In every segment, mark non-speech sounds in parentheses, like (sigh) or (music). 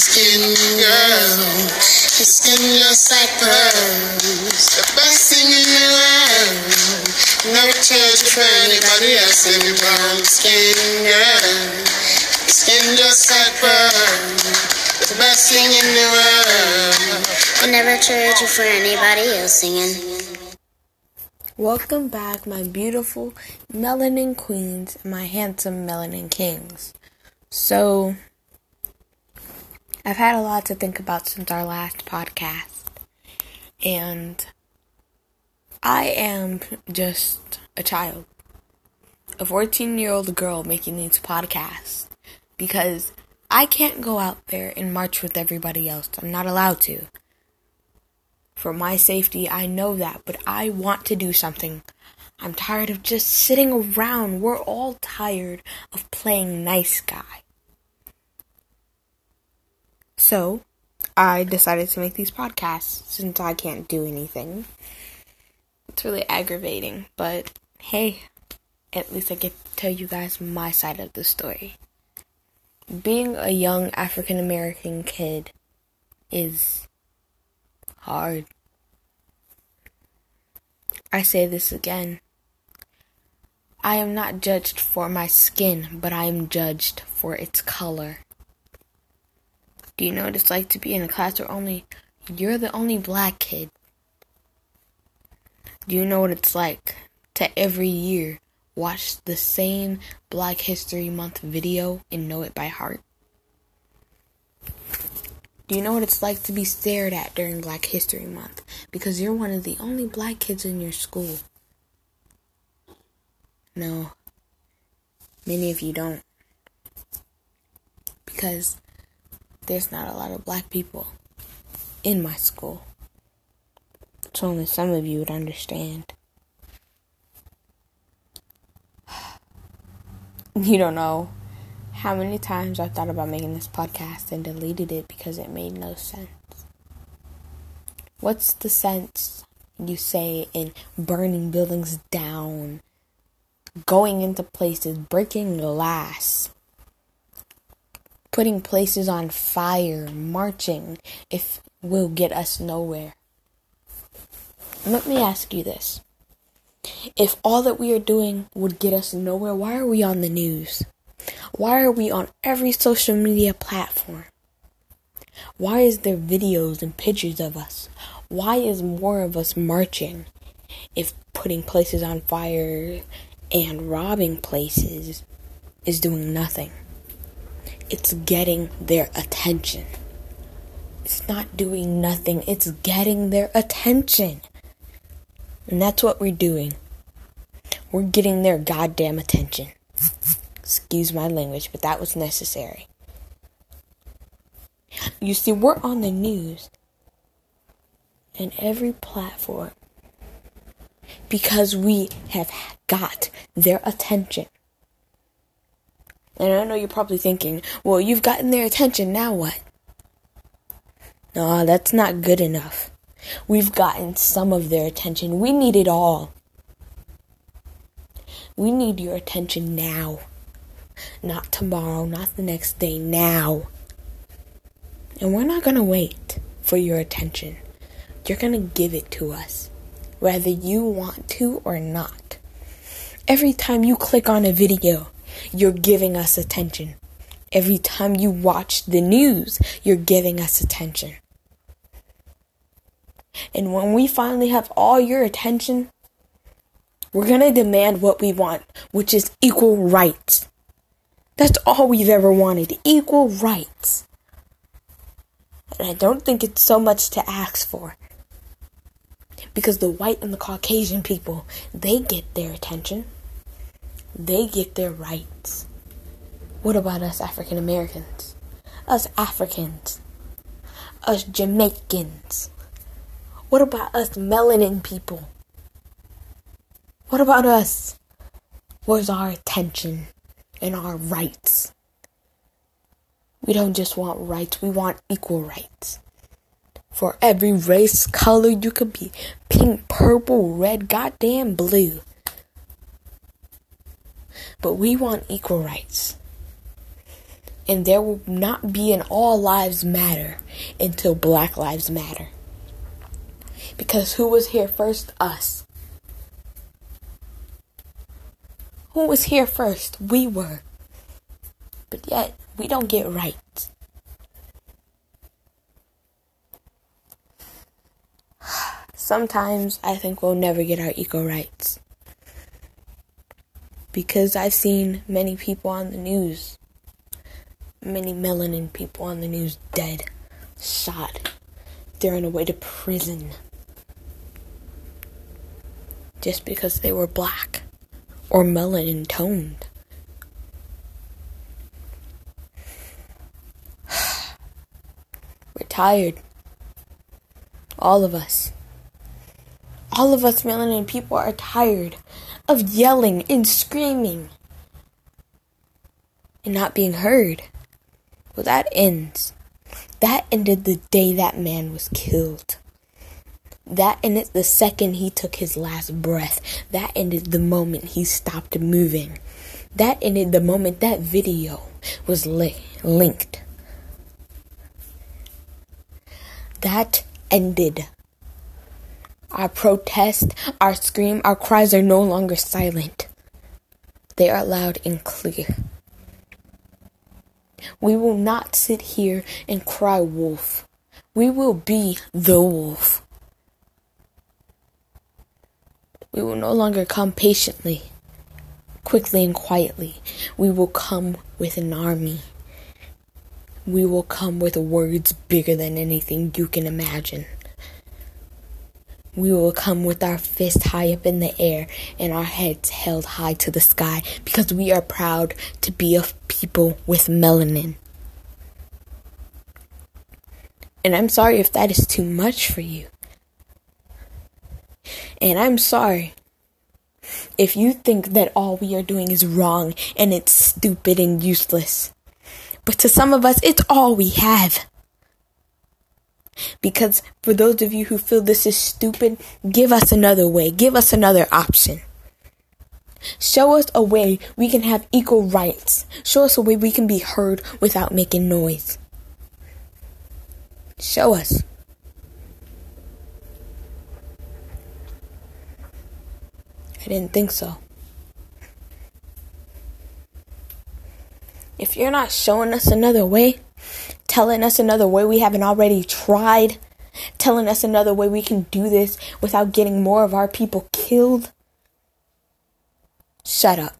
skin, girl. Your skin just like pearls. The best thing in the world. Never change for anybody else in your brown skin, girl. Your skin just like pearls. The best thing in the world. I never trade you for anybody else singing. Welcome back, my beautiful melanin queens and my handsome melanin kings. So, I've had a lot to think about since our last podcast, and I am just a child, a 14 year old girl making these podcasts because I can't go out there and march with everybody else. I'm not allowed to for my safety. I know that, but I want to do something. I'm tired of just sitting around. We're all tired of playing nice guy. So, I decided to make these podcasts since I can't do anything. It's really aggravating, but hey, at least I get to tell you guys my side of the story. Being a young African American kid is hard. I say this again. I am not judged for my skin, but I am judged for its color. Do you know what it's like to be in a class where only you're the only black kid? Do you know what it's like to every year watch the same Black History Month video and know it by heart? Do you know what it's like to be stared at during Black History Month because you're one of the only black kids in your school? No, many of you don't. Because there's not a lot of black people in my school. So only some of you would understand. (sighs) You don't know how many times I've thought about making this podcast and deleted it because it made no sense. What's the sense, you say, in burning buildings down, going into places, breaking glass, putting places on fire, marching, if will get us nowhere? Let me ask you this. If all that we are doing would get us nowhere, why are we on the news? Why are we on every social media platform? Why is there videos and pictures of us? Why is more of us marching if putting places on fire and robbing places is doing nothing? It's getting their attention. It's not doing nothing, it's getting their attention. And that's what we're doing. We're getting their goddamn attention. Excuse my language, but that was necessary. You see, we're on the news and every platform because we have got their attention. And I know you're probably thinking, well, you've gotten their attention, now what? No, that's not good enough. We've gotten some of their attention. We need it all. We need your attention now. Not tomorrow, not the next day, now. And we're not going to wait for your attention. You're going to give it to us, whether you want to or not. Every time you click on a video, you're giving us attention. Every time you watch the news, you're giving us attention. And when we finally have all your attention, we're going to demand what we want, which is equal rights. That's all we've ever wanted equal rights. And I don't think it's so much to ask for. Because the white and the Caucasian people, they get their attention, they get their rights. What about us African Americans? Us Africans? Us Jamaicans? What about us melanin people? What about us? Where's our attention and our rights? We don't just want rights, we want equal rights. For every race, color you could be pink, purple, red, goddamn blue. But we want equal rights. And there will not be an all lives matter until black lives matter. Because who was here first? Us. Who was here first? We were. But yet, we don't get rights. (sighs) Sometimes I think we'll never get our equal rights. Because I've seen many people on the news, many melanin people on the news dead, shot, thrown away to prison just because they were black or melanin toned. (sighs) We're tired. All of us. All of us melanin people are tired of yelling and screaming and not being heard. Well, that ends. That ended the day that man was killed. That ended the second he took his last breath. That ended the moment he stopped moving. That ended the moment that video was li- linked. That ended. Our protest, our scream, our cries are no longer silent. They are loud and clear. We will not sit here and cry wolf. We will be the wolf. We will no longer come patiently, quickly, and quietly. We will come with an army. We will come with words bigger than anything you can imagine. We will come with our fists high up in the air and our heads held high to the sky because we are proud to be a people with melanin. And I'm sorry if that is too much for you. And I'm sorry if you think that all we are doing is wrong and it's stupid and useless. But to some of us, it's all we have. Because for those of you who feel this is stupid, give us another way, give us another option. Show us a way we can have equal rights. Show us a way we can be heard without making noise. Show us. I didn't think so. If you're not showing us another way, telling us another way we haven't already tried, telling us another way we can do this without getting more of our people killed, shut up.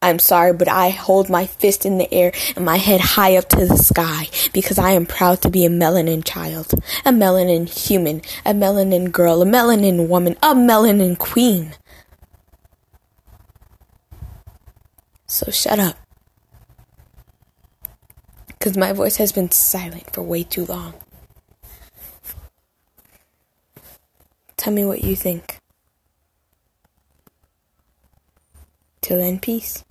I'm sorry, but I hold my fist in the air and my head high up to the sky because I am proud to be a melanin child, a melanin human, a melanin girl, a melanin woman, a melanin queen. So shut up. Because my voice has been silent for way too long. Tell me what you think. Till then, peace.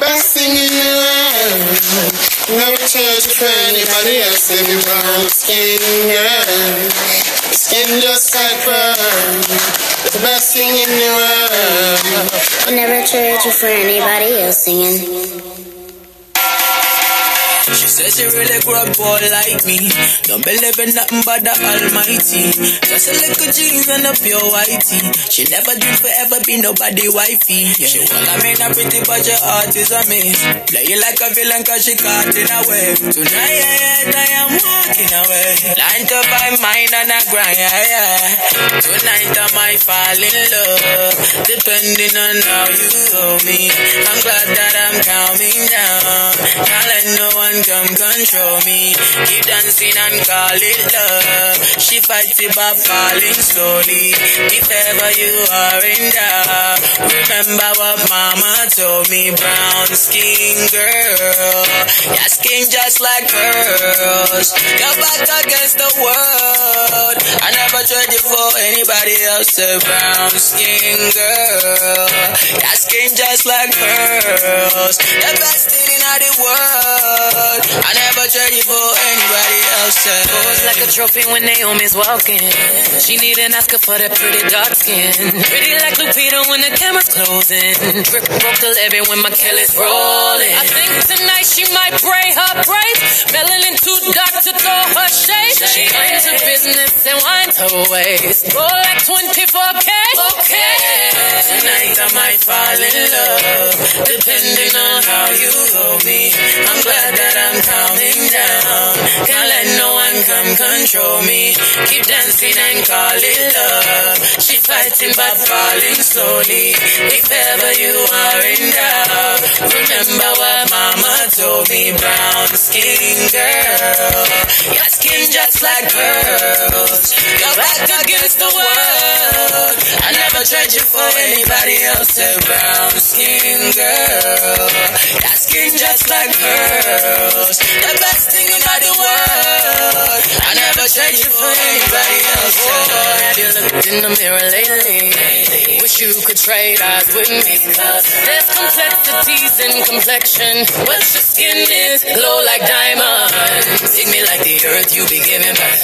Best in change for anybody else. Every brown skin. Skin just like pearl. The best thing in the world. For anybody else singing. Says she really up poor like me. Don't believe in nothing but the Almighty. Just a little jeans and a pure whitey. She never dreamed forever be nobody wifey. Yeah. She wanna make a pretty but your heart is a miss. Play you like a villain cause she caught in a wave. Tonight yeah, I am walking away. Nine to five mine and a grind. Yeah, yeah. Tonight I might fall in love. Depending on how you hold me. I'm glad that I'm calming down. Can't let no one come control me. Keep dancing and call it love. She fights it by falling slowly. If ever you are in doubt, remember what mama told me. Brown skin girl, your skin just like pearls. Your back against the world. I never tried you for anybody else. A brown skin girl, your skin just like pearls. The best thing of the world. I never trade you for anybody else. Pose like a trophy when Naomi's walking. She need an Oscar for that pretty dark skin. Pretty like Lupita when the camera's closing. Drip broke the levee when my Kelly's rolling. I think tonight she might braid her braids. Melanin too dark to throw her shade. She minds her business and winds her waist. Roll like 24K. Okay. Tonight I might fall in love, depending on how you hold me. Control me. Keep dancing and call it love. She's fighting but falling slowly. If ever you are in doubt, remember what mama told me. Brown skin girl, your skin just like pearls. Your back against the world. I tried you for anybody else. A brown skin girl, your skin just like pearls. The best thing about the world. I never tried you for anybody else. Oh, have you looked in the mirror lately? Wish you could trade eyes with me. There's complexities in complexion, but your skin is glow like diamonds. Dig me like the earth, you be giving back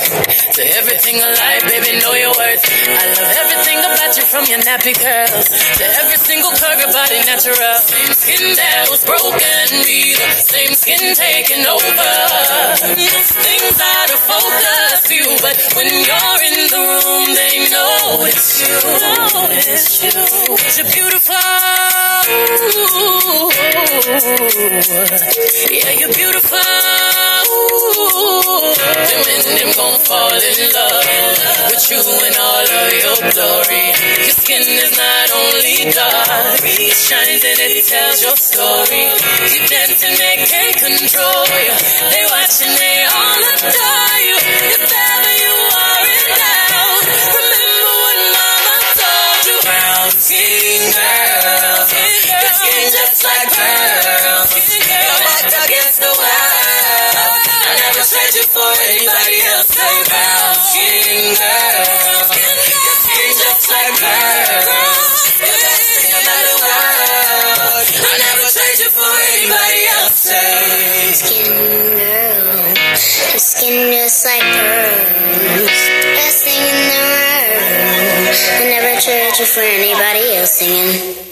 to everything alive, baby. Know your worth. I love everything about you, from your nappy curls to every single curve, your body natural. Same skin that was broken, be the same skin taking over. Things out of focus, you, but when you're in the room, they know it's you. Know it's you. Cause you're beautiful. Yeah, you're beautiful. And them gon' fall in love with you in all of your glory. Skin is not only dark, it shines and it tells your story. You dance and they can't control you. They watch and they all adore for anybody else singing.